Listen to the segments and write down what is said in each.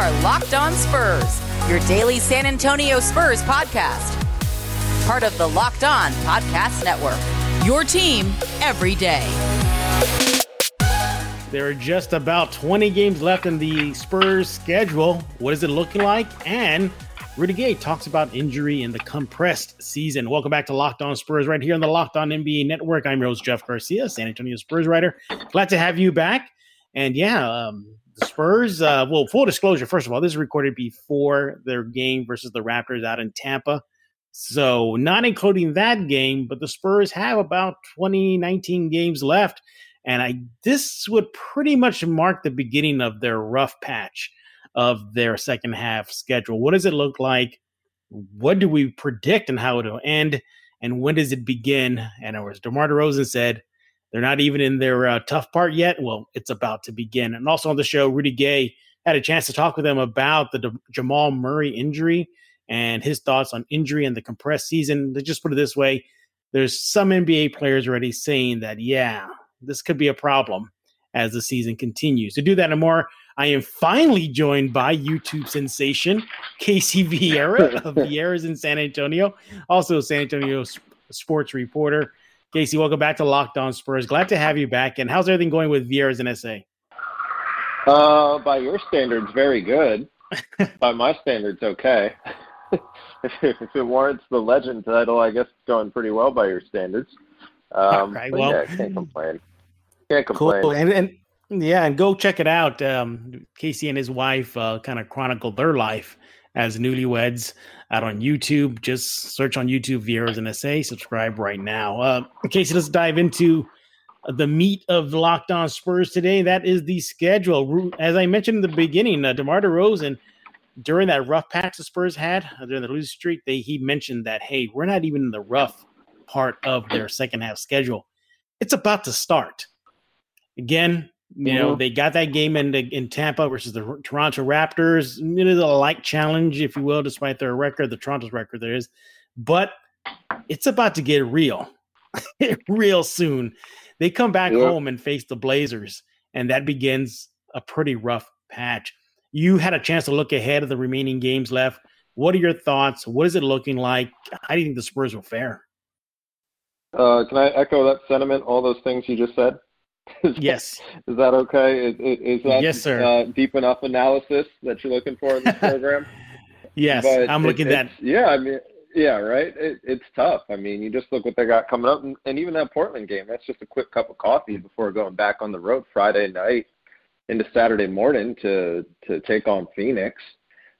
are Locked On Spurs, your daily San Antonio Spurs podcast. Part of the Locked On Podcast Network. Your team every day. There are just about 20 games left in the Spurs schedule. What is it looking like? And Rudy Gay talks about injury in the compressed season. Welcome back to Locked On Spurs right here on the Locked On NBA Network. I'm your host, Jeff Garcia, San Antonio Spurs writer. Glad to have you back. And yeah, um, the Spurs, uh, well, full disclosure, first of all, this is recorded before their game versus the Raptors out in Tampa. So, not including that game, but the Spurs have about 20, 19 games left. And I this would pretty much mark the beginning of their rough patch of their second half schedule. What does it look like? What do we predict and how it'll end? And when does it begin? And as DeMar DeRozan said, they're not even in their uh, tough part yet. Well, it's about to begin. And also on the show, Rudy Gay had a chance to talk with them about the De- Jamal Murray injury and his thoughts on injury and the compressed season. Let's just put it this way there's some NBA players already saying that, yeah, this could be a problem as the season continues. To do that and more, I am finally joined by YouTube sensation Casey Viera of Viera's in San Antonio, also San Antonio sports reporter. Casey, welcome back to Locked On Spurs. Glad to have you back. And how's everything going with Viera's in SA? Uh, by your standards, very good. by my standards, okay. if, if, it warrants the legend title, I guess it's going pretty well by your standards. Um, right, well, yeah, can't complain. Can't complain. Cool. And, and yeah, and go check it out. Um, Casey and his wife uh, kind of chronicled their life as newlyweds out on YouTube. Just search on YouTube Viera's and SA. Subscribe right now. Uh, Casey, let's dive into the meat of Locked On Spurs today. That is the schedule. As I mentioned in the beginning, uh, DeMar DeRozan, during that rough patch the Spurs had uh, during the losing streak, they he mentioned that hey, we're not even in the rough part of their second half schedule. It's about to start. Again, you know, mm-hmm. they got that game in in Tampa versus the Toronto Raptors. You know, the light challenge, if you will, despite their record, the Toronto's record there is. But it's about to get real, real soon. They come back yeah. home and face the Blazers, and that begins a pretty rough patch. You had a chance to look ahead of the remaining games left. What are your thoughts? What is it looking like? How do you think the Spurs will fare? Uh, can I echo that sentiment? All those things you just said. Is yes. That, is that okay? Is, is that yes, sir. Uh, deep enough analysis that you're looking for in this program? yes, but I'm looking at that. Yeah, I mean, yeah, right. It, it's tough. I mean, you just look what they got coming up, and, and even that Portland game. That's just a quick cup of coffee before going back on the road Friday night into Saturday morning to to take on Phoenix.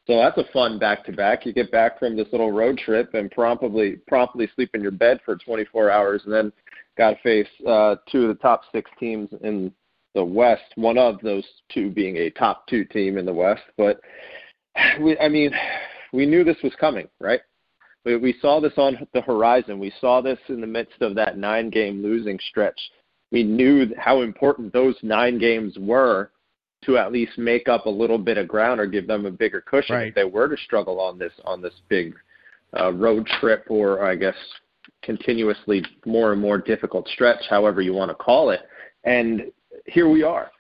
So that's a fun back to back. You get back from this little road trip and promptly promptly sleep in your bed for 24 hours, and then got to face uh, two of the top six teams in the West. One of those two being a top two team in the West. But we, I mean, we knew this was coming, right? We, we saw this on the horizon. We saw this in the midst of that nine-game losing stretch. We knew how important those nine games were to at least make up a little bit of ground or give them a bigger cushion right. if they were to struggle on this on this big uh, road trip or I guess continuously more and more difficult stretch, however you want to call it. And here we are.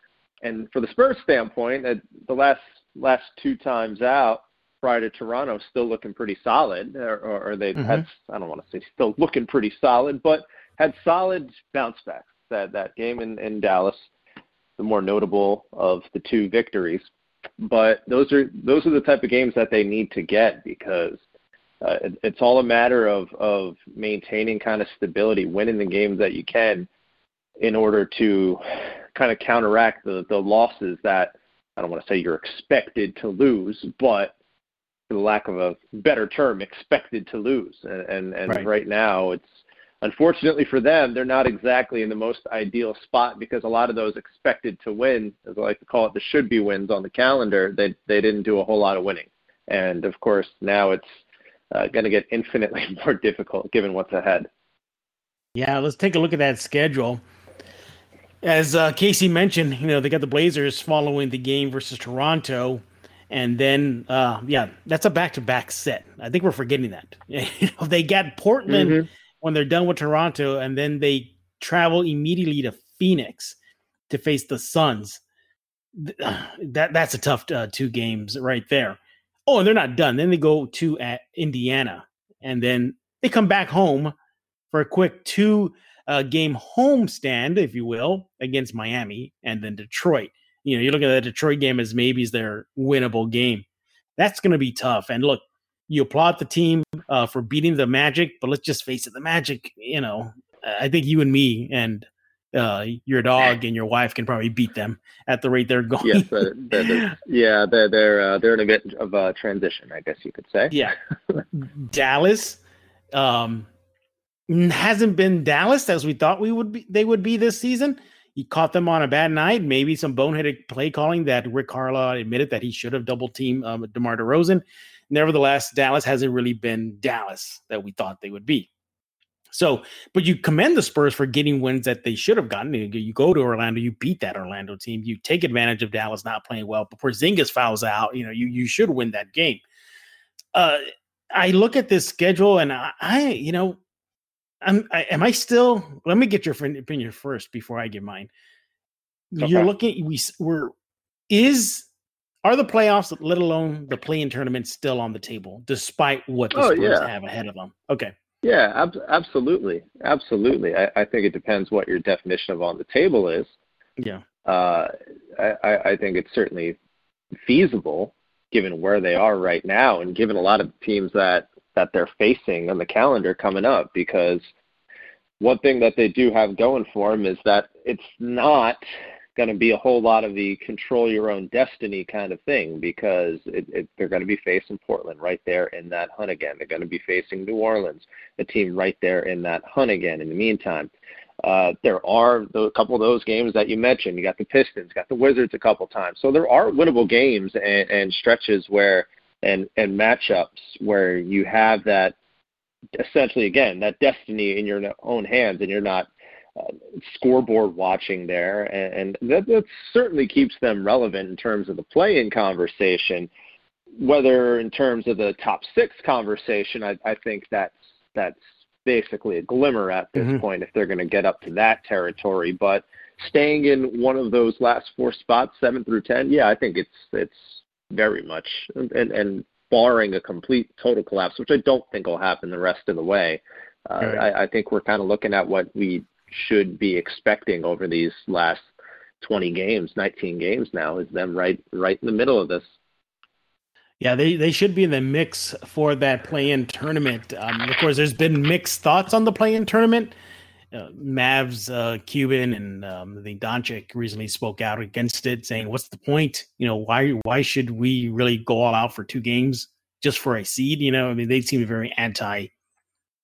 And for the Spurs standpoint, the last last two times out prior to Toronto, still looking pretty solid, or, or they've mm-hmm. had I don't want to say still looking pretty solid, but had solid bounce backs. That that game in, in Dallas, the more notable of the two victories. But those are those are the type of games that they need to get because uh, it, it's all a matter of of maintaining kind of stability, winning the games that you can, in order to kind of counteract the the losses that I don't want to say you're expected to lose, but for the lack of a better term, expected to lose. And and, and right. right now it's unfortunately for them, they're not exactly in the most ideal spot because a lot of those expected to win, as I like to call it, the should be wins on the calendar, they they didn't do a whole lot of winning. And of course, now it's uh, going to get infinitely more difficult given what's ahead. Yeah, let's take a look at that schedule. As uh, Casey mentioned, you know they got the Blazers following the game versus Toronto, and then uh, yeah, that's a back-to-back set. I think we're forgetting that. you know, they got Portland mm-hmm. when they're done with Toronto, and then they travel immediately to Phoenix to face the Suns. that that's a tough uh, two games right there. Oh, and they're not done. Then they go to at Indiana, and then they come back home for a quick two uh, game homestand, if you will, against Miami and then Detroit. You know, you look at the Detroit game as maybe is their winnable game. That's going to be tough. And look, you applaud the team uh, for beating the Magic, but let's just face it, the Magic. You know, I think you and me and uh, your dog and your wife can probably beat them at the rate they're going. Yes, they're, they're, yeah, they're they're uh, they're in a bit of a transition, I guess you could say. Yeah, Dallas um, hasn't been Dallas as we thought we would be. They would be this season. He caught them on a bad night, maybe some boneheaded play calling that Rick Carlisle admitted that he should have double teamed um, DeMar DeRozan. Nevertheless, Dallas hasn't really been Dallas that we thought they would be. So, but you commend the Spurs for getting wins that they should have gotten. You go to Orlando, you beat that Orlando team, you take advantage of Dallas not playing well. Before Zingas fouls out, you know you you should win that game. Uh, I look at this schedule and I, I you know, I'm I, am I still? Let me get your opinion first before I give mine. Okay. You're looking. We we're is are the playoffs, let alone the play-in tournament, still on the table, despite what the oh, Spurs yeah. have ahead of them? Okay. Yeah, ab- absolutely, absolutely. I, I, think it depends what your definition of on the table is. Yeah. Uh, I, I think it's certainly feasible given where they are right now, and given a lot of teams that that they're facing on the calendar coming up. Because one thing that they do have going for them is that it's not going to be a whole lot of the control your own destiny kind of thing because it, it, they're going to be facing Portland right there in that hunt again. They're going to be facing New Orleans, a team right there in that hunt again. In the meantime, uh, there are a couple of those games that you mentioned. You got the Pistons, got the Wizards a couple times. So there are winnable games and, and stretches where and and matchups where you have that essentially again that destiny in your own hands, and you're not uh, scoreboard watching there, and, and that, that certainly keeps them relevant in terms of the play-in conversation. Whether in terms of the top six conversation, I, I think that's that's basically a glimmer at this mm-hmm. point if they're going to get up to that territory. But staying in one of those last four spots, seven through ten, yeah, I think it's it's very much and and barring a complete total collapse, which I don't think will happen the rest of the way. Uh, right. I, I think we're kind of looking at what we should be expecting over these last 20 games, 19 games now, is them right right in the middle of this. Yeah, they, they should be in the mix for that play-in tournament. Um, of course, there's been mixed thoughts on the play-in tournament. Uh, Mavs, uh, Cuban, and um, I think Doncic recently spoke out against it, saying, "What's the point? You know, why why should we really go all out for two games just for a seed? You know, I mean, they seem very anti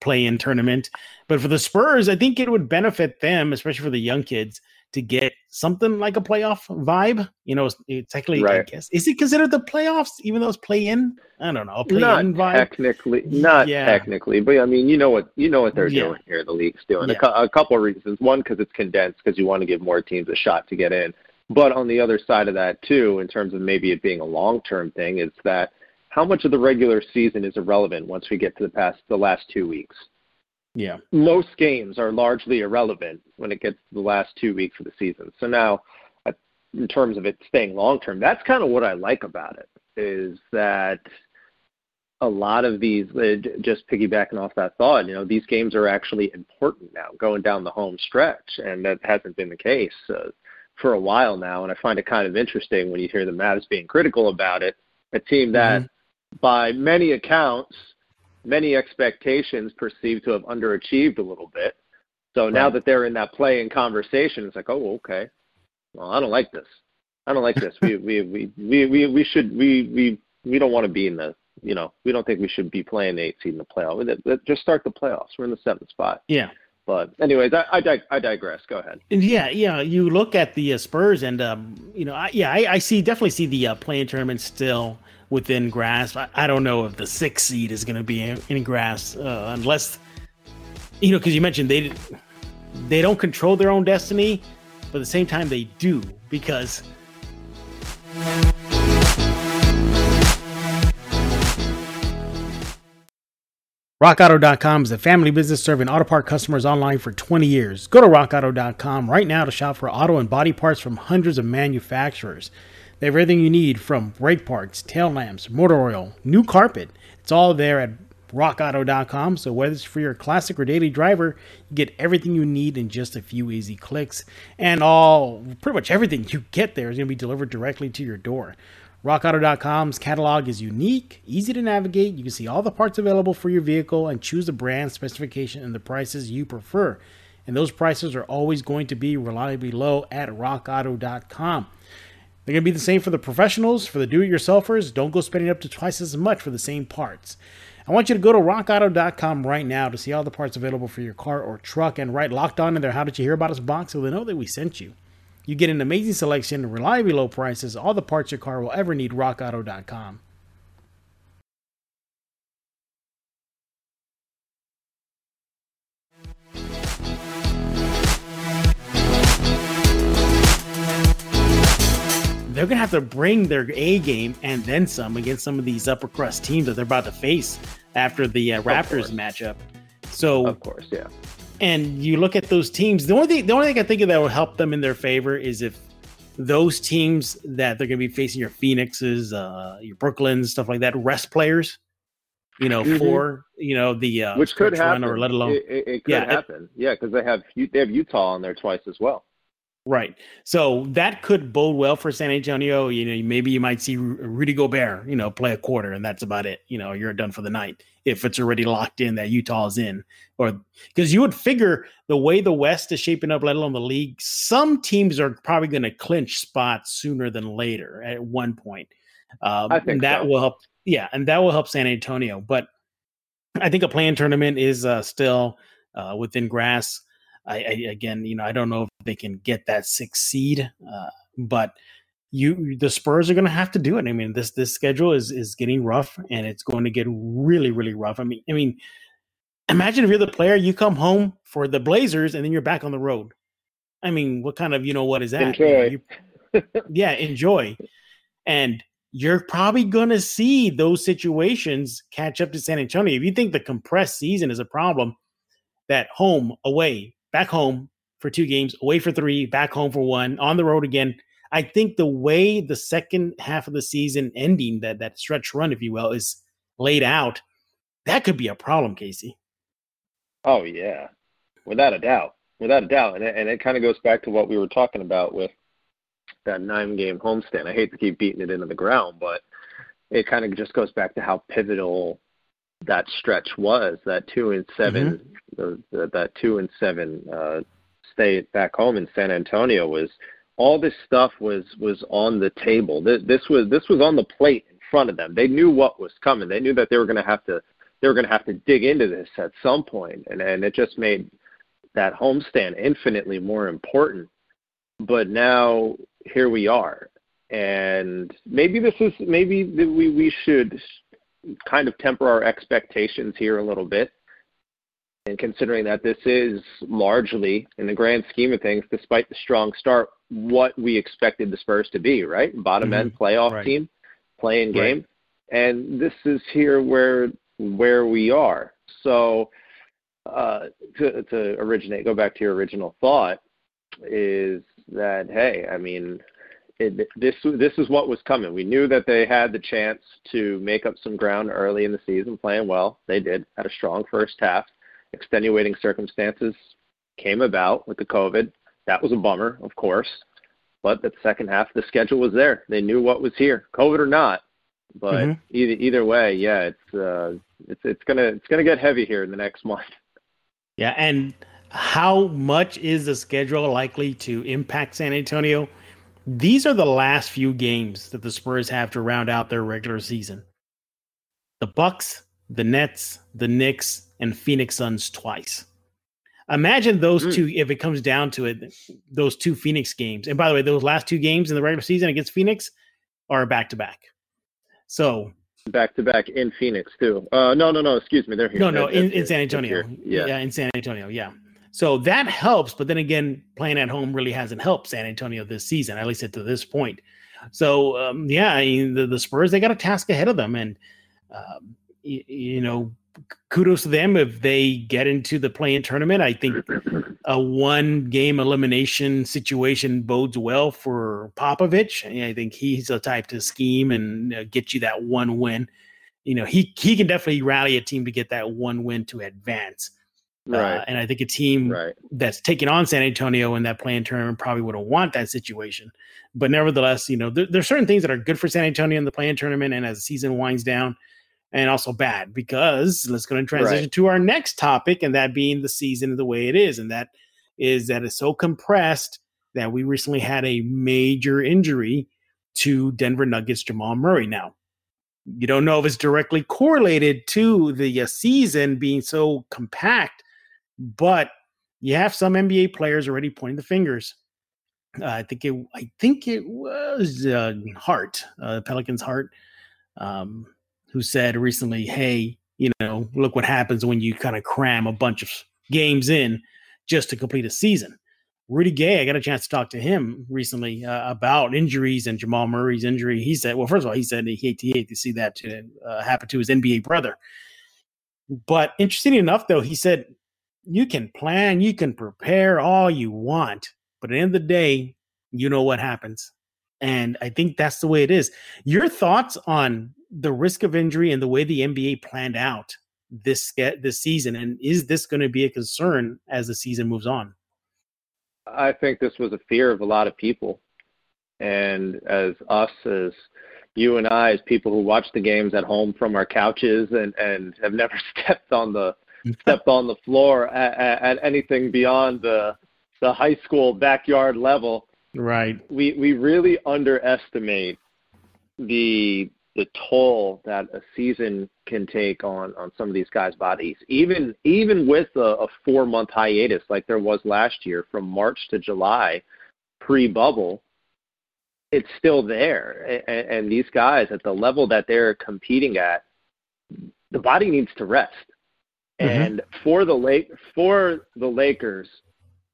play-in tournament. But for the Spurs, I think it would benefit them, especially for the young kids, to get something like a playoff vibe. You know, technically, right. I guess, is it considered the playoffs, even though it's play-in? I don't know, play-in not vibe. Technically, not yeah. technically, but I mean, you know what you know what they're yeah. doing here. The league's doing yeah. a, a couple of reasons. One, because it's condensed, because you want to give more teams a shot to get in. But on the other side of that too, in terms of maybe it being a long-term thing, is that how much of the regular season is irrelevant once we get to the past the last two weeks? Yeah. Most games are largely irrelevant when it gets to the last two weeks of the season. So now, uh, in terms of it staying long term, that's kind of what I like about it is that a lot of these, uh, just piggybacking off that thought, you know, these games are actually important now going down the home stretch, and that hasn't been the case uh, for a while now. And I find it kind of interesting when you hear the Mavs being critical about it, a team that, mm-hmm. By many accounts, many expectations perceived to have underachieved a little bit. So right. now that they're in that play-in conversation, it's like, oh, okay. Well, I don't like this. I don't like this. we, we we we we we should we we we don't want to be in the you know we don't think we should be playing the eight seed in the playoff. Just start the playoffs. We're in the seventh spot. Yeah. But anyways, I I, dig- I digress. Go ahead. Yeah, yeah. You look at the uh, Spurs, and um, you know, I, yeah, I, I see definitely see the uh, play-in tournament still within grasp. I, I don't know if the sixth seed is going to be in, in grasp uh, unless you know because you mentioned they they don't control their own destiny, but at the same time they do because. RockAuto.com is a family business serving auto part customers online for 20 years. Go to RockAuto.com right now to shop for auto and body parts from hundreds of manufacturers. They have everything you need from brake parts, tail lamps, motor oil, new carpet. It's all there at RockAuto.com. So whether it's for your classic or daily driver, you get everything you need in just a few easy clicks. And all, pretty much everything you get there is going to be delivered directly to your door. RockAuto.com's catalog is unique, easy to navigate. You can see all the parts available for your vehicle and choose the brand, specification, and the prices you prefer. And those prices are always going to be reliably low at RockAuto.com. They're going to be the same for the professionals, for the do it yourselfers. Don't go spending up to twice as much for the same parts. I want you to go to rockauto.com right now to see all the parts available for your car or truck and write locked on in there. How did you hear about us box so they know that we sent you? You get an amazing selection, and reliably low prices, all the parts your car will ever need. RockAuto.com. They're going to have to bring their A game and then some against some of these upper crust teams that they're about to face after the uh, Raptors matchup. So, of course, yeah and you look at those teams. The only thing, the only thing I think of that will help them in their favor is if those teams that they're going to be facing your Phoenixes, uh, your Brooklyns, stuff like that, rest players. You know, mm-hmm. for you know the uh, which could happen, or let alone it, it, it could yeah, happen. It, yeah, because they have they have Utah on there twice as well. Right. So that could bode well for San Antonio. You know, maybe you might see Rudy Gobert, you know, play a quarter and that's about it. You know, you're done for the night if it's already locked in that Utah's in. Or because you would figure the way the West is shaping up, let alone the league, some teams are probably going to clinch spots sooner than later at one point. Um, and that so. will help. Yeah. And that will help San Antonio. But I think a play-in tournament is uh, still uh, within grass. I, I, again, you know, I don't know if they can get that six seed, uh, but you the Spurs are going to have to do it. I mean, this this schedule is is getting rough, and it's going to get really really rough. I mean, I mean, imagine if you're the player, you come home for the Blazers, and then you're back on the road. I mean, what kind of you know what is that? Enjoy. You, yeah, enjoy, and you're probably going to see those situations catch up to San Antonio. If you think the compressed season is a problem, that home, away, back home for two games, away for three, back home for one, on the road again. I think the way the second half of the season ending, that that stretch run, if you will, is laid out, that could be a problem, Casey. Oh yeah, without a doubt, without a doubt, and it, and it kind of goes back to what we were talking about with that nine-game homestand. I hate to keep beating it into the ground, but it kind of just goes back to how pivotal that stretch was. That two and 7 mm-hmm the, the, that two and seven uh, stay back home in San Antonio was all this stuff was was on the table. This, this was this was on the plate in front of them. They knew what was coming. They knew that they were going to have to they were going to have to dig into this at some point, and and it just made that homestand infinitely more important. But now here we are, and maybe this is maybe we we should kind of temper our expectations here a little bit and considering that this is largely, in the grand scheme of things, despite the strong start, what we expected the Spurs to be, right? Bottom mm-hmm. end playoff right. team, playing game. Right. And this is here where where we are. So uh, to, to originate, go back to your original thought, is that hey, I mean, it, this this is what was coming. We knew that they had the chance to make up some ground early in the season, playing well. They did. Had a strong first half extenuating circumstances came about with the COVID. That was a bummer, of course. But the second half, the schedule was there. They knew what was here, COVID or not. But mm-hmm. either either way, yeah, it's uh, it's it's gonna it's gonna get heavy here in the next month. Yeah, and how much is the schedule likely to impact San Antonio? These are the last few games that the Spurs have to round out their regular season. The Bucks, the Nets, the Knicks, and Phoenix Suns twice. Imagine those mm. two, if it comes down to it, those two Phoenix games. And by the way, those last two games in the regular season against Phoenix are back to back. So back to back in Phoenix too. Uh, no, no, no. Excuse me. They're here. No, no, in, in San Antonio. Yeah. yeah, in San Antonio. Yeah. So that helps, but then again, playing at home really hasn't helped San Antonio this season, at least to this point. So um, yeah, I mean, the, the Spurs they got a task ahead of them, and you, you know kudos to them if they get into the play-in tournament. I think a one-game elimination situation bodes well for Popovich. I think he's the type to scheme and get you that one win. You know, he he can definitely rally a team to get that one win to advance. Uh, right. Uh, and I think a team right. that's taking on San Antonio in that play-in tournament probably wouldn't want that situation. But nevertheless, you know, there, there's certain things that are good for San Antonio in the play-in tournament, and as the season winds down, and also bad because let's go and transition right. to our next topic, and that being the season of the way it is, and that is that it's so compressed that we recently had a major injury to Denver Nuggets Jamal Murray. Now, you don't know if it's directly correlated to the uh, season being so compact, but you have some NBA players already pointing the fingers. Uh, I think it. I think it was uh, Hart, uh, Pelicans Hart. Um, who said recently, "Hey, you know, look what happens when you kind of cram a bunch of games in just to complete a season." Rudy Gay, I got a chance to talk to him recently uh, about injuries and Jamal Murray's injury. He said, well, first of all, he said he hate to, hate to see that to, uh, happen to his NBA brother. But interesting enough, though, he said, you can plan, you can prepare all you want, but at the end of the day, you know what happens. And I think that's the way it is. Your thoughts on the risk of injury and the way the NBA planned out this this season, and is this going to be a concern as the season moves on? I think this was a fear of a lot of people, and as us as you and I, as people who watch the games at home from our couches and and have never stepped on the stepped on the floor at, at, at anything beyond the the high school backyard level. Right. We we really underestimate the the toll that a season can take on on some of these guys' bodies. Even even with a, a four month hiatus like there was last year from March to July, pre bubble, it's still there. And, and these guys at the level that they're competing at, the body needs to rest. Mm-hmm. And for the late for the Lakers,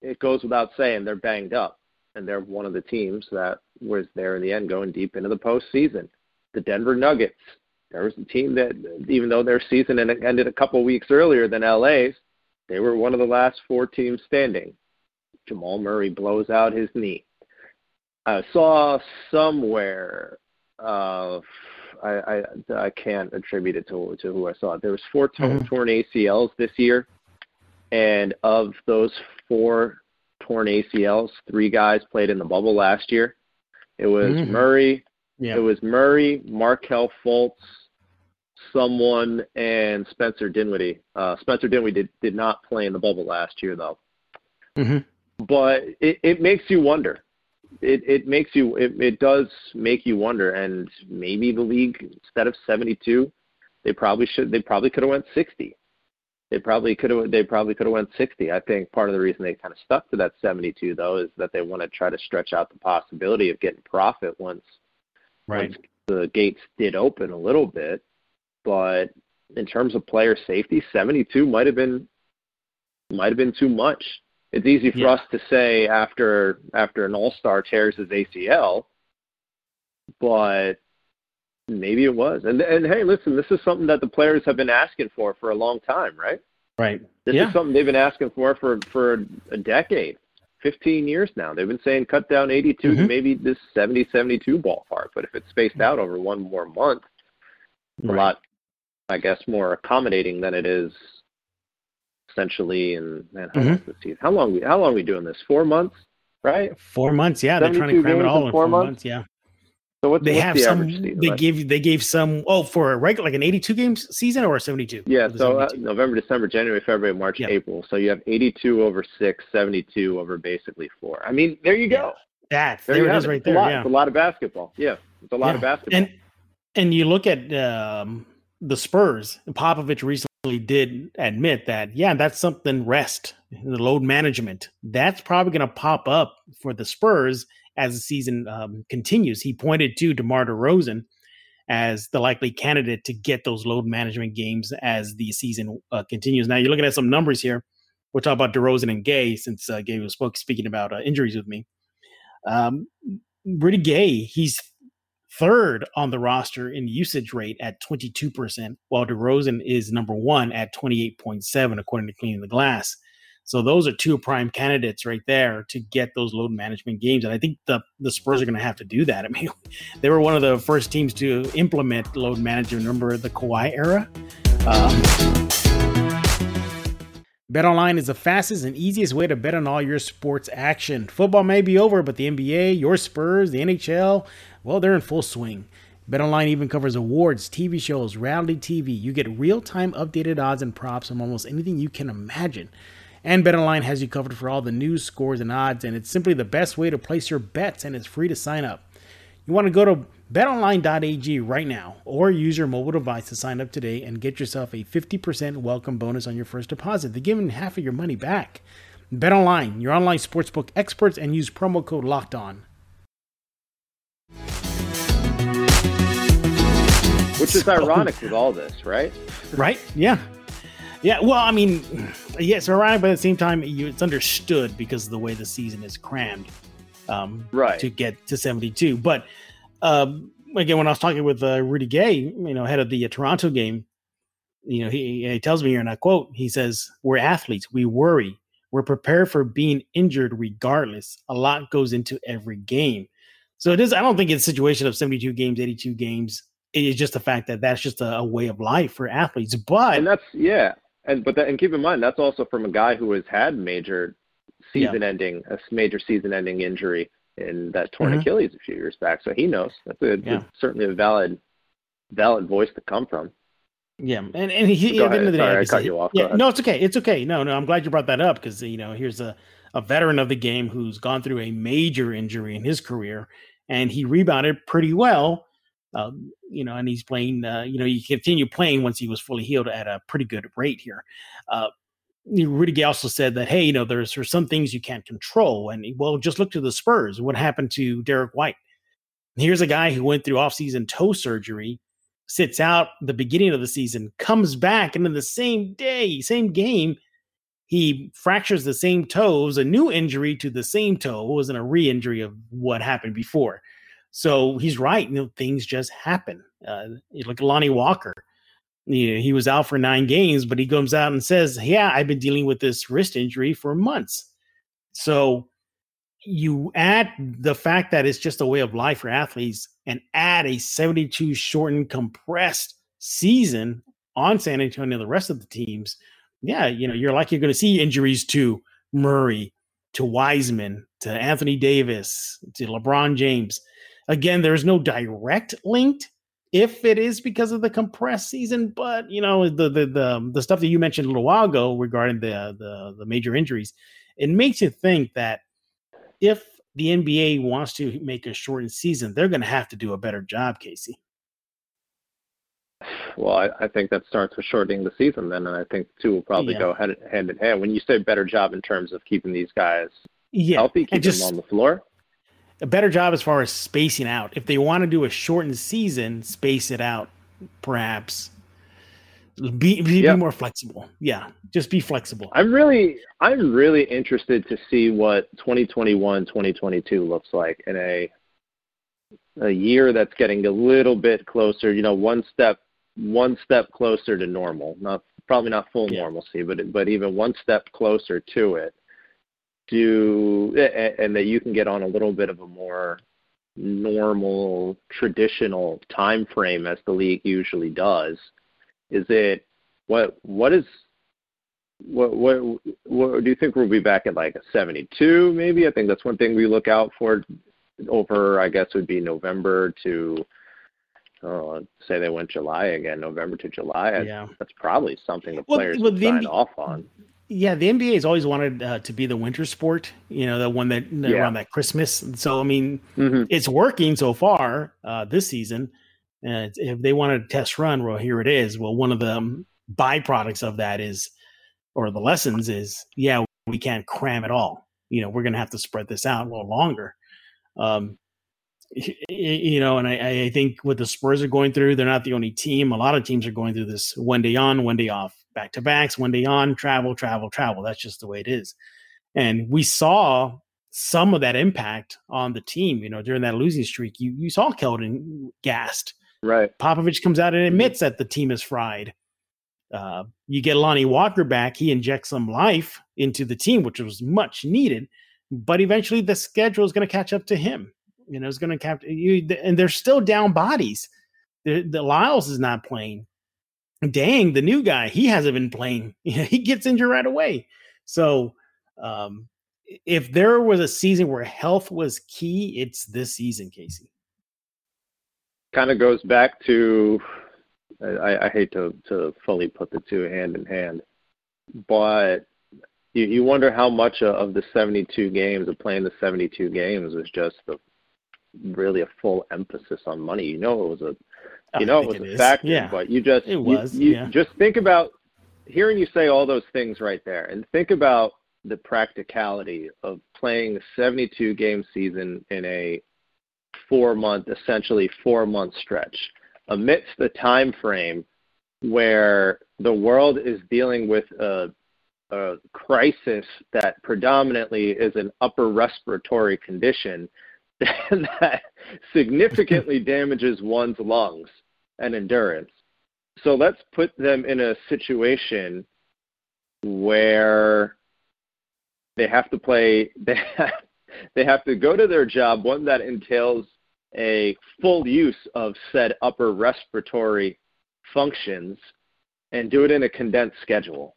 it goes without saying they're banged up, and they're one of the teams that was there in the end, going deep into the postseason the Denver Nuggets. There was a team that, even though their season ended a couple weeks earlier than LA's, they were one of the last four teams standing. Jamal Murray blows out his knee. I saw somewhere, uh, I, I I can't attribute it to to who I saw. it. There was 4 mm-hmm. torn ACLs this year, and of those four torn ACLs, three guys played in the bubble last year. It was mm-hmm. Murray, yeah. It was Murray, Markelle Fultz, someone, and Spencer Dinwiddie. Uh, Spencer Dinwiddie did, did not play in the bubble last year, though. Mm-hmm. But it, it makes you wonder. It, it makes you it, it does make you wonder, and maybe the league instead of 72, they probably should they probably could have went 60. They probably could have they probably could have went 60. I think part of the reason they kind of stuck to that 72 though is that they want to try to stretch out the possibility of getting profit once Right. the gates did open a little bit, but in terms of player safety, 72 might have been might have been too much. It's easy for yeah. us to say after after an all-star tears his ACL, but maybe it was. And and hey, listen, this is something that the players have been asking for for a long time, right? Right. This yeah. is something they've been asking for for for a decade. 15 years now. They've been saying cut down 82 mm-hmm. to maybe this 70, 72 ballpark. But if it's spaced out over one more month, right. a lot, I guess, more accommodating than it is essentially. And man, how mm-hmm. long? How long? How long are we doing this? Four months, right? Four months. Yeah, they're trying to cram it all in four, four months? months. Yeah. So what's, they have the some. they right? gave they gave some. Oh, for a regular like an eighty-two games season or a seventy-two. Yeah, so uh, November, December, January, February, March, yep. April. So you have eighty-two over six, 72 over basically four. I mean, there you go. Yeah. That there, there it is, right there. It's a, lot, yeah. it's a lot of basketball. Yeah, it's a lot yeah. of basketball. And and you look at um, the Spurs. Popovich recently did admit that. Yeah, that's something. Rest, the load management. That's probably going to pop up for the Spurs as the season um, continues. He pointed to DeMar DeRozan as the likely candidate to get those load management games as the season uh, continues. Now you're looking at some numbers here. We'll talk about DeRozan and Gay since uh, Gay was spoke, speaking about uh, injuries with me. Um, Rudy Gay, he's third on the roster in usage rate at 22%, while DeRozan is number one at 28.7, according to Cleaning the Glass. So those are two prime candidates right there to get those load management games. And I think the, the Spurs are going to have to do that. I mean, they were one of the first teams to implement load management. Remember the Kawhi era? Um, BetOnline is the fastest and easiest way to bet on all your sports action. Football may be over, but the NBA, your Spurs, the NHL, well, they're in full swing. BetOnline even covers awards, TV shows, reality TV. You get real-time updated odds and props on almost anything you can imagine. And BetOnline has you covered for all the news, scores, and odds, and it's simply the best way to place your bets, and it's free to sign up. You want to go to betonline.ag right now or use your mobile device to sign up today and get yourself a 50% welcome bonus on your first deposit. They're giving half of your money back. BetOnline, your online sportsbook experts, and use promo code LOCKED ON. Which is so, ironic with all this, right? Right? Yeah. Yeah, well, I mean, yeah, it's ironic, but at the same time, you, it's understood because of the way the season is crammed um, right. to get to 72. But um, again, when I was talking with uh, Rudy Gay, you know, head of the uh, Toronto game, you know, he, he tells me here, and I quote, he says, We're athletes. We worry. We're prepared for being injured regardless. A lot goes into every game. So it is, I don't think it's a situation of 72 games, 82 games. It's just the fact that that's just a, a way of life for athletes. But, and that's, yeah. And, but that, and keep in mind, that's also from a guy who has had major season ending, a major season ending injury in that torn mm-hmm. Achilles a few years back. So he knows. That's a, yeah. certainly a valid valid voice to come from. Yeah, and and he Go ahead. Sorry, I cut you off. Yeah, no, it's okay. It's okay. No, no, I'm glad you brought that up because you know here's a a veteran of the game who's gone through a major injury in his career, and he rebounded pretty well. Um, you know, and he's playing. Uh, you know, he continued playing once he was fully healed at a pretty good rate here. Uh, Rudy also said that, hey, you know, there's, there's some things you can't control. And well, just look to the Spurs. What happened to Derrick White? Here's a guy who went through offseason toe surgery, sits out the beginning of the season, comes back, and in the same day, same game, he fractures the same toes, a new injury to the same toe. It wasn't a re injury of what happened before. So he's right. You know, things just happen. Uh, at Lonnie Walker you know, he was out for nine games, but he comes out and says, Yeah, I've been dealing with this wrist injury for months. So you add the fact that it's just a way of life for athletes and add a 72 shortened, compressed season on San Antonio, the rest of the teams. Yeah, you know, you're like you're going to see injuries to Murray, to Wiseman, to Anthony Davis, to LeBron James. Again, there's no direct link if it is because of the compressed season, but you know the the the, um, the stuff that you mentioned a little while ago regarding the, the the major injuries, it makes you think that if the NBA wants to make a shortened season, they're going to have to do a better job, Casey. Well, I, I, think that starts with shortening the season then, and I think two will probably yeah. go hand, hand in hand. When you say better job in terms of keeping these guys yeah. healthy, keeping just, them on the floor, a better job as far as spacing out. If they want to do a shortened season, space it out, perhaps. Be be, yep. be more flexible. Yeah, just be flexible. I'm really I'm really interested to see what 2021 2022 looks like in a a year that's getting a little bit closer, you know, one step one step closer to normal. Not probably not full yeah. normalcy, but but even one step closer to it do and that you can get on a little bit of a more normal traditional time frame as the league usually does is it what what is what what what do you think we'll be back at like a 72 maybe i think that's one thing we look out for over i guess would be november to uh, say they went July again, November to July. Yeah. That's probably something the players well, well, sign off on. Yeah, the NBA has always wanted uh, to be the winter sport. You know, the one that yeah. around that Christmas. So I mean, mm-hmm. it's working so far uh, this season. And if they wanted a test run, well, here it is. Well, one of the um, byproducts of that is, or the lessons is, yeah, we can't cram it all. You know, we're going to have to spread this out a little longer. Um, you know, and I, I think what the Spurs are going through, they're not the only team. A lot of teams are going through this one day on, one day off back to backs, one day on, travel, travel, travel. That's just the way it is. And we saw some of that impact on the team. You know, during that losing streak, you you saw Keldon gassed. Right. Popovich comes out and admits that the team is fried. Uh, you get Lonnie Walker back. He injects some life into the team, which was much needed. But eventually, the schedule is going to catch up to him. You know, it's going to catch you, and they're still down bodies. The, the Lyles is not playing. Dang, the new guy, he hasn't been playing. he gets injured right away. So, um, if there was a season where health was key, it's this season, Casey. Kind of goes back to I, I hate to to fully put the two hand in hand, but you, you wonder how much of the 72 games of playing the 72 games was just the really a full emphasis on money. You know, it was a you know it was it a factor, yeah. but you just it was you, you yeah. just think about hearing you say all those things right there, and think about the practicality of playing a 72 game season in a four month, essentially four month stretch amidst the time frame where the world is dealing with a, a crisis that predominantly is an upper respiratory condition that significantly damages one's lungs and endurance. So let's put them in a situation where they have to play they have, they have to go to their job one that entails a full use of said upper respiratory functions and do it in a condensed schedule.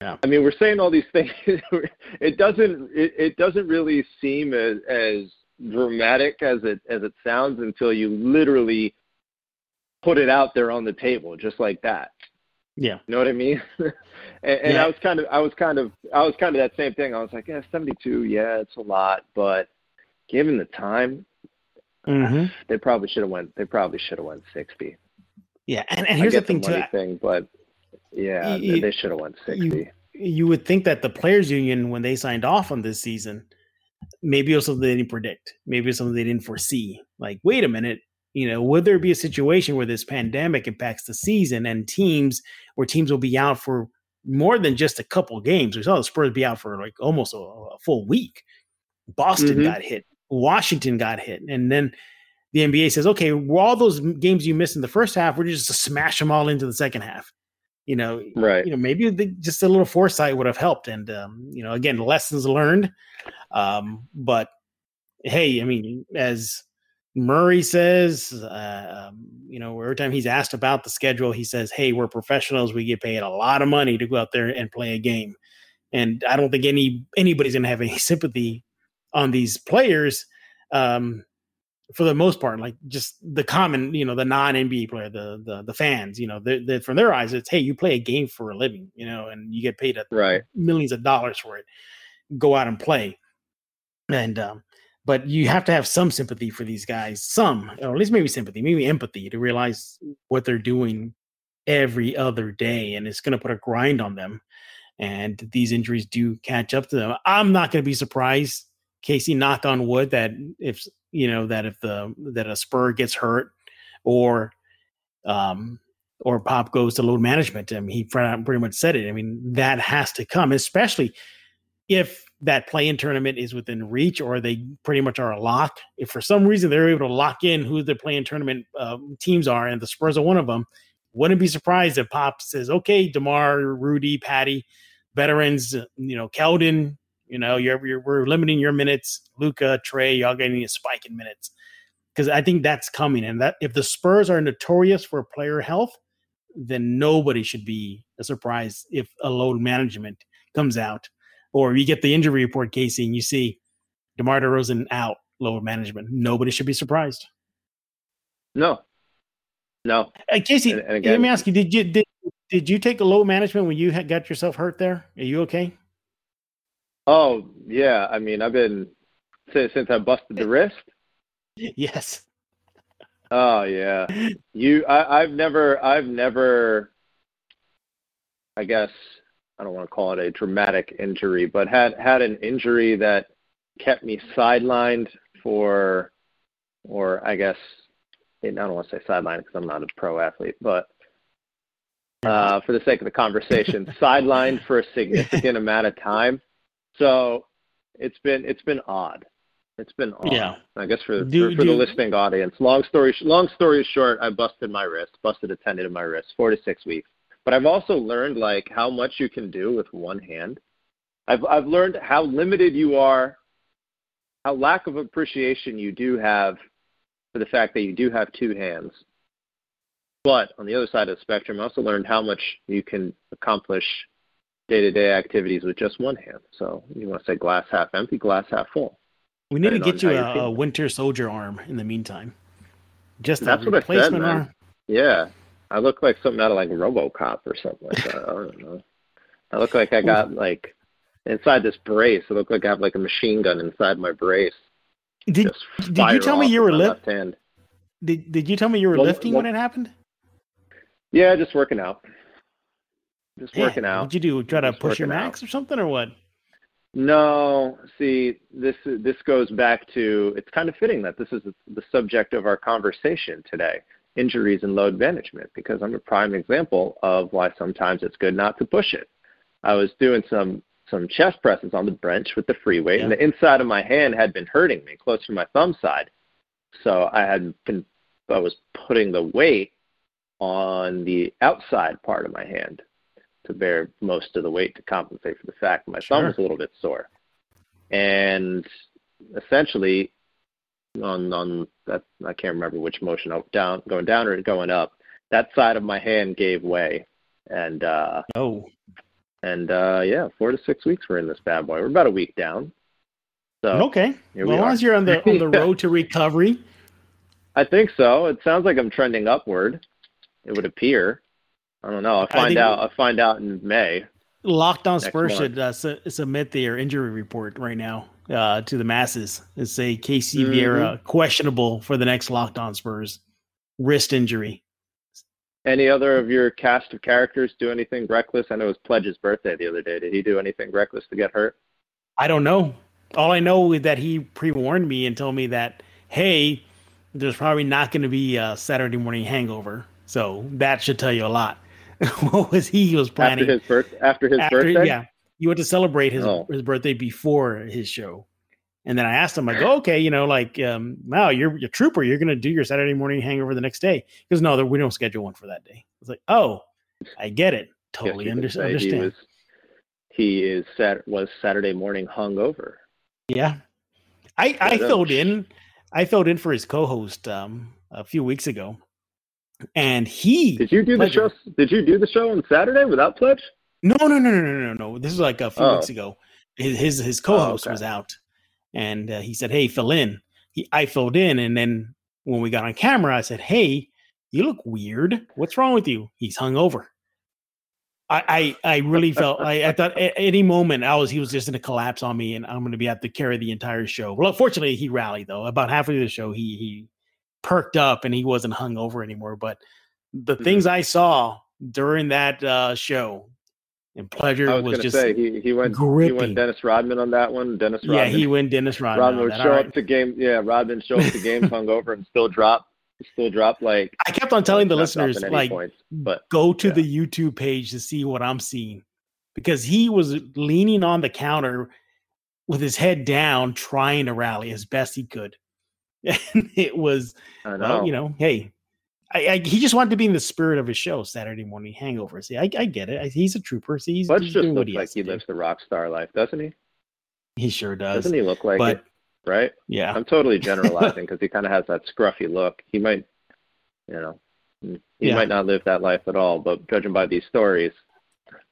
Yeah. I mean, we're saying all these things. it doesn't. It, it doesn't really seem as, as dramatic as it as it sounds until you literally put it out there on the table, just like that. Yeah. You know what I mean? and, and yeah. I was kind of, I was kind of, I was kind of that same thing. I was like, yeah, 72, yeah, it's a lot, but given the time, Mm-hmm. They probably should have went. They probably should have went sixty. Yeah, and, and here's the thing the too. Thing, but yeah, you, they should have went sixty. You, you would think that the players' union, when they signed off on this season, maybe it was something they didn't predict. Maybe it was something they didn't foresee. Like, wait a minute, you know, would there be a situation where this pandemic impacts the season and teams, where teams will be out for more than just a couple games? We saw the Spurs be out for like almost a, a full week. Boston mm-hmm. got hit. Washington got hit, and then the NBA says, okay, well, all those games you missed in the first half, we're just to smash them all into the second half. You know, right? You know, maybe the, just a little foresight would have helped, and um, you know, again, lessons learned. Um, but hey, I mean, as Murray says, uh, um, you know, every time he's asked about the schedule, he says, "Hey, we're professionals. We get paid a lot of money to go out there and play a game." And I don't think any anybody's going to have any sympathy on these players um, for the most part, like just the common, you know, the non NBA player, the the the fans, you know, they're, they're, from their eyes, it's hey, you play a game for a living, you know, and you get paid a, right millions of dollars for it. Go out and play, and um, but you have to have some sympathy for these guys, some, or at least maybe sympathy, maybe empathy to realize what they're doing every other day, and it's going to put a grind on them. And these injuries do catch up to them. I'm not going to be surprised Casey, knock on wood, that if you know that if the that a spur gets hurt or um or Pop goes to load management, I mean, he pretty much said it. I mean, that has to come, especially if that play-in tournament is within reach or they pretty much are a lock. If for some reason they're able to lock in who the play-in tournament uh, teams are, and the Spurs are one of them, wouldn't be surprised if Pop says, "Okay, DeMar, Rudy, Patty, veterans, you know, Keldon, you know, you're, you're we're limiting your minutes. Luka, Trey, y'all getting a spike in minutes because I think that's coming. And that if the Spurs are notorious for player health, then nobody should be a surprise if a load management comes out, or you get the injury report, Casey, and you see DeMar DeRozan out, load management. Nobody should be surprised. No, no. Hey, Casey, and, and again, let me ask you: Did you did did you take a load management when you had got yourself hurt there? Are you okay? Oh yeah, I mean I've been since since I busted the wrist. Yes. Oh yeah, you. I, I've never. I've never. I guess I don't want to call it a traumatic injury, but had had an injury that kept me sidelined for, or I guess I don't want to say sidelined because I'm not a pro athlete, but uh, for the sake of the conversation, sidelined for a significant amount of time. So it's been it's been odd. It's been odd. Yeah. I guess for Do- for, for do- the listening audience. Long story long story short, I busted my wrist, busted a tendon in my wrist, four to six weeks. But I've also learned like how much you can do with one hand. I've I've learned how limited you are, how lack of appreciation you do have for the fact that you do have two hands. But on the other side of the spectrum, I also learned how much you can accomplish day to day activities with just one hand. So you want to say glass half empty, glass half full. We need to get you on how you're a, a. Winter Soldier arm in the meantime. Just That's a what I said, replacement man. arm. Yeah. I look like something out of like RoboCop or something like that. I don't know. I look like I got like inside this brace. I look like I have like a machine gun inside my brace. Did did you tell me you were my lift? left hand. Did Did you tell me you were Well, lifting well- when it happened? Yeah, just working out. Just Yeah, working out. What'd you do? Try to Just push your working out. max or something, or what? No, see, this this goes back to it's kind of fitting that this is the subject of our conversation today: injuries and load management. Because I'm a prime example of why sometimes it's good not to push it. I was doing some some chest presses on the bench with the free weight, and the inside of my hand had been hurting me, close to my thumb side. So I had been I was putting the weight on the outside part of my hand to bear most of the weight to compensate for the fact my thumb was a little bit sore. And essentially, on on that I can't remember which motion up down going down or going up, that side of my hand gave way, and uh, Oh, and uh, yeah, four to six weeks we're in this bad boy. We're about a week down. So okay. Well, we as long as you're on the on the road to recovery, I think so. It sounds like I'm trending upward. It would appear. I don't know. I'll find out. I'll find out in May. Locked On Spurs month. should uh, su- submit their injury report right now uh, to the masses and say Casey Mhm. Viera questionable for the next Locked On Spurs wrist injury. Any other of your cast of characters do anything reckless? I know it was Pledge's birthday the other day. Did he do anything reckless to get hurt? I don't know. All I know is that he pre warned me and told me that hey, there's probably not going to be a Saturday morning hangover. So that should tell you a lot. what was he he was planning After his birth after his after- birthday? Yeah, you went to celebrate his Oh. his birthday before his show, and then I asked him, I go, okay, you know, like, um, wow, you're a trooper. You're gonna do your Saturday morning hangover the next day. Goes, no, there- we don't schedule one for that day. I was like, oh, I get it, totally under- understand. He was he is sat was Saturday morning hungover. Yeah, I I filled in. I filled in for his co-host um, a few weeks ago, and he Did you do the show? Did you do the show on Saturday without Pledge? No, no, no, no, no, no, no. This is like a few Oh. weeks ago. His his, his co-host okay. was out, and uh, he said, "Hey, fill in." He I filled in, and then when we got on camera, I said, "Hey, you look weird. What's wrong with you?" He's hungover. I I, I really felt like I thought at any moment I was he was just going to collapse on me, and I'm going to be have to carry the entire show. Well, fortunately, he rallied though. About halfway through the show, he he perked up and he wasn't hungover anymore. But the Mhm. things I saw during that uh, show and pleasure I was, was, just say he he went he went Dennis Rodman on that one. Dennis Rodman. yeah, he went Dennis Rodman. Rodman would that. show All up right. to game. Yeah, Rodman show up to games hungover and still drop, still drop like. I kept on telling the listeners like points, but go to yeah. the YouTube page to see what I'm seeing because he was leaning on the counter with his head down, trying to rally as best he could. And it was, uh, know. well, you know, hey, I, I, he just wanted to be in the spirit of his show, Saturday Morning Hangover. See, I, I get it. I, he's a trooper. See, he's, Pledge he's just doing what looks he like he to do. lives the rock star life, doesn't he? He sure does. Doesn't he look like but it? Right? yeah, I'm totally generalizing because he kind of has that scruffy look. He might, you know, he Yeah. might not live that life at all. But judging by these stories,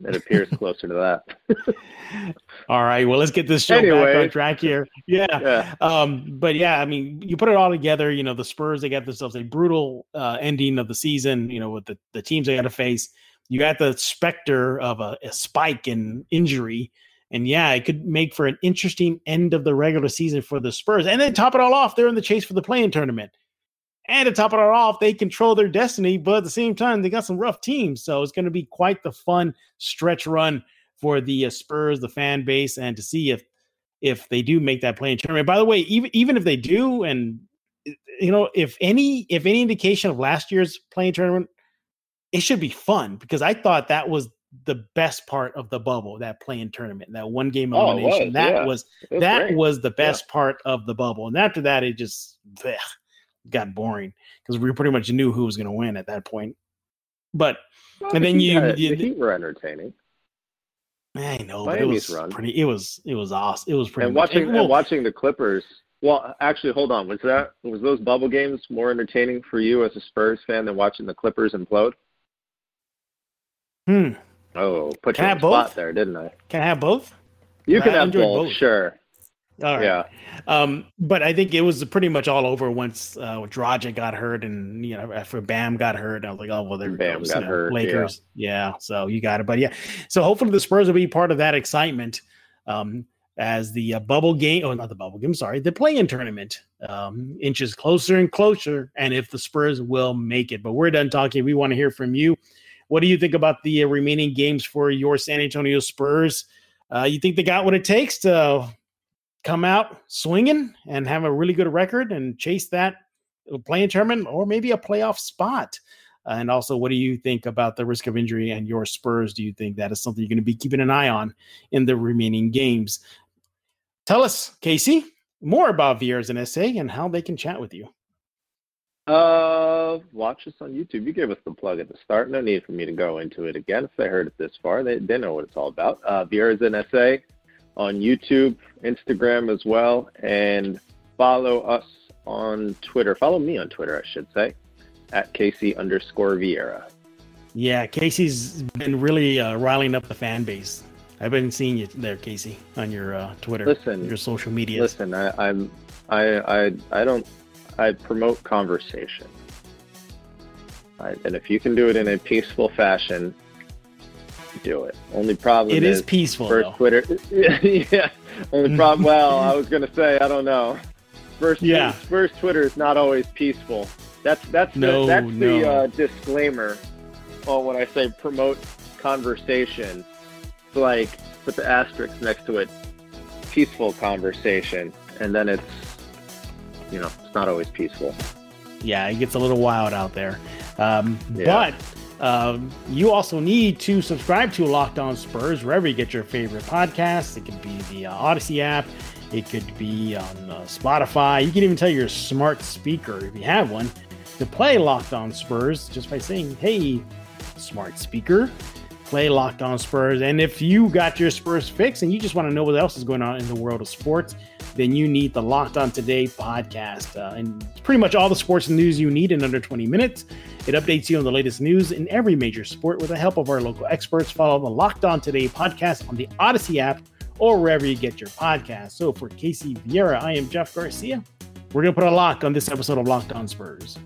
it appears closer to that. All right. Well, let's get this show back on track here. Yeah. yeah. Um, but yeah, I mean, you put it all together, you know, the Spurs, they got themselves a brutal uh, ending of the season, you know, with the, the teams they got to face. You got the specter of a, a spike in injury. And yeah, it could make for an interesting end of the regular season for the Spurs. And then top it all off, they're in the chase for the play-in tournament. And to top it all off, they control their destiny, but at the same time, they got some rough teams. So it's going to be quite the fun stretch run for the uh, Spurs, the fan base, and to see if if they do make that play-in tournament. By the way, even even if they do, and you know, if any if any indication of last year's play-in tournament, it should be fun because I thought that was the best part of the bubble, that play-in tournament, that one game elimination. Oh, was, that yeah. was was that great. was the best part of the bubble. And after that, it just bleh, got boring because we pretty much knew who was going to win at that point. But Well, and then you- you- the Heat were entertaining. I know, but it was run. pretty. It was it was awesome. It was pretty. and much, watching well, and watching the Clippers. Well, actually, hold on. Was that was those bubble games more entertaining for you as a Spurs fan than watching the Clippers implode? hmm, Oh, put Can you I on the spot both? there, didn't I? can I have both? You I can have both, both. sure. All right. Yeah. Um, but I think it was pretty much all over once uh, Dragic got hurt and you know after Bam got hurt. I was like, oh well, there Bam goes, got you know, hurt, yeah. Lakers, yeah. So you got it, but yeah. So hopefully the Spurs will be part of that excitement um, as the uh, bubble game. Oh, not the bubble game. Sorry, the play-in tournament um, inches closer and closer, and if the Spurs will make it. But we're done talking. We want to hear from you. What do you think about the uh, remaining games for your San Antonio Spurs? Uh, you think they got what it takes to come out swinging and have a really good record and chase that play-in tournament or maybe a playoff spot? Uh, and also, what do you think about the risk of injury and your Spurs? Do you think that is something you're going to be keeping an eye on in the remaining games? Tell us, Casey, more about Viera's and SA and how they can chat with you. Uh, watch us on YouTube. You gave us the plug at the start. No need for me to go into it again. If they heard it this far, they, they know what it's all about. Uh, Viera's NSA on YouTube, Instagram as well, and follow us on Twitter. Follow me on Twitter, I should say, at Casey underscore Viera. Yeah, Casey's been really uh, riling up the fan base. I've been seeing you there, Casey, on your uh, Twitter, Listen, your social media. Listen, I, I'm, I, I, I don't, I promote conversation. I, and if you can do it in a peaceful fashion, do it. Only problem It is, is peaceful, first though. Twitter. yeah. Only problem. Well, I was gonna say I don't know. First, Yeah. first Twitter is not always peaceful. That's that's No, the, that's the uh, disclaimer. on when I say promote conversation, it's like put the asterisk next to it, peaceful conversation, and then it's you know it's not always peaceful. yeah, it gets a little wild out there. Um, Yeah. But um, you also need to subscribe to Locked On Spurs wherever you get your favorite podcasts. It could be the uh, Odyssey app, it could be on uh, Spotify. You can even tell your smart speaker, if you have one, to play Locked On Spurs just by saying, hey, smart speaker. Play Locked On Spurs. And if you got your Spurs fix and you just want to know what else is going on in the world of sports, then you need the Locked On Today podcast. Uh, and pretty much all the sports news you need in under 20 minutes. It updates you on the latest news in every major sport with the help of our local experts. Follow the Locked On Today podcast on the Odyssey app or wherever you get your podcast. So for Casey Viera, I am Jeff Garcia. We're going to put a lock on this episode of Locked On Spurs.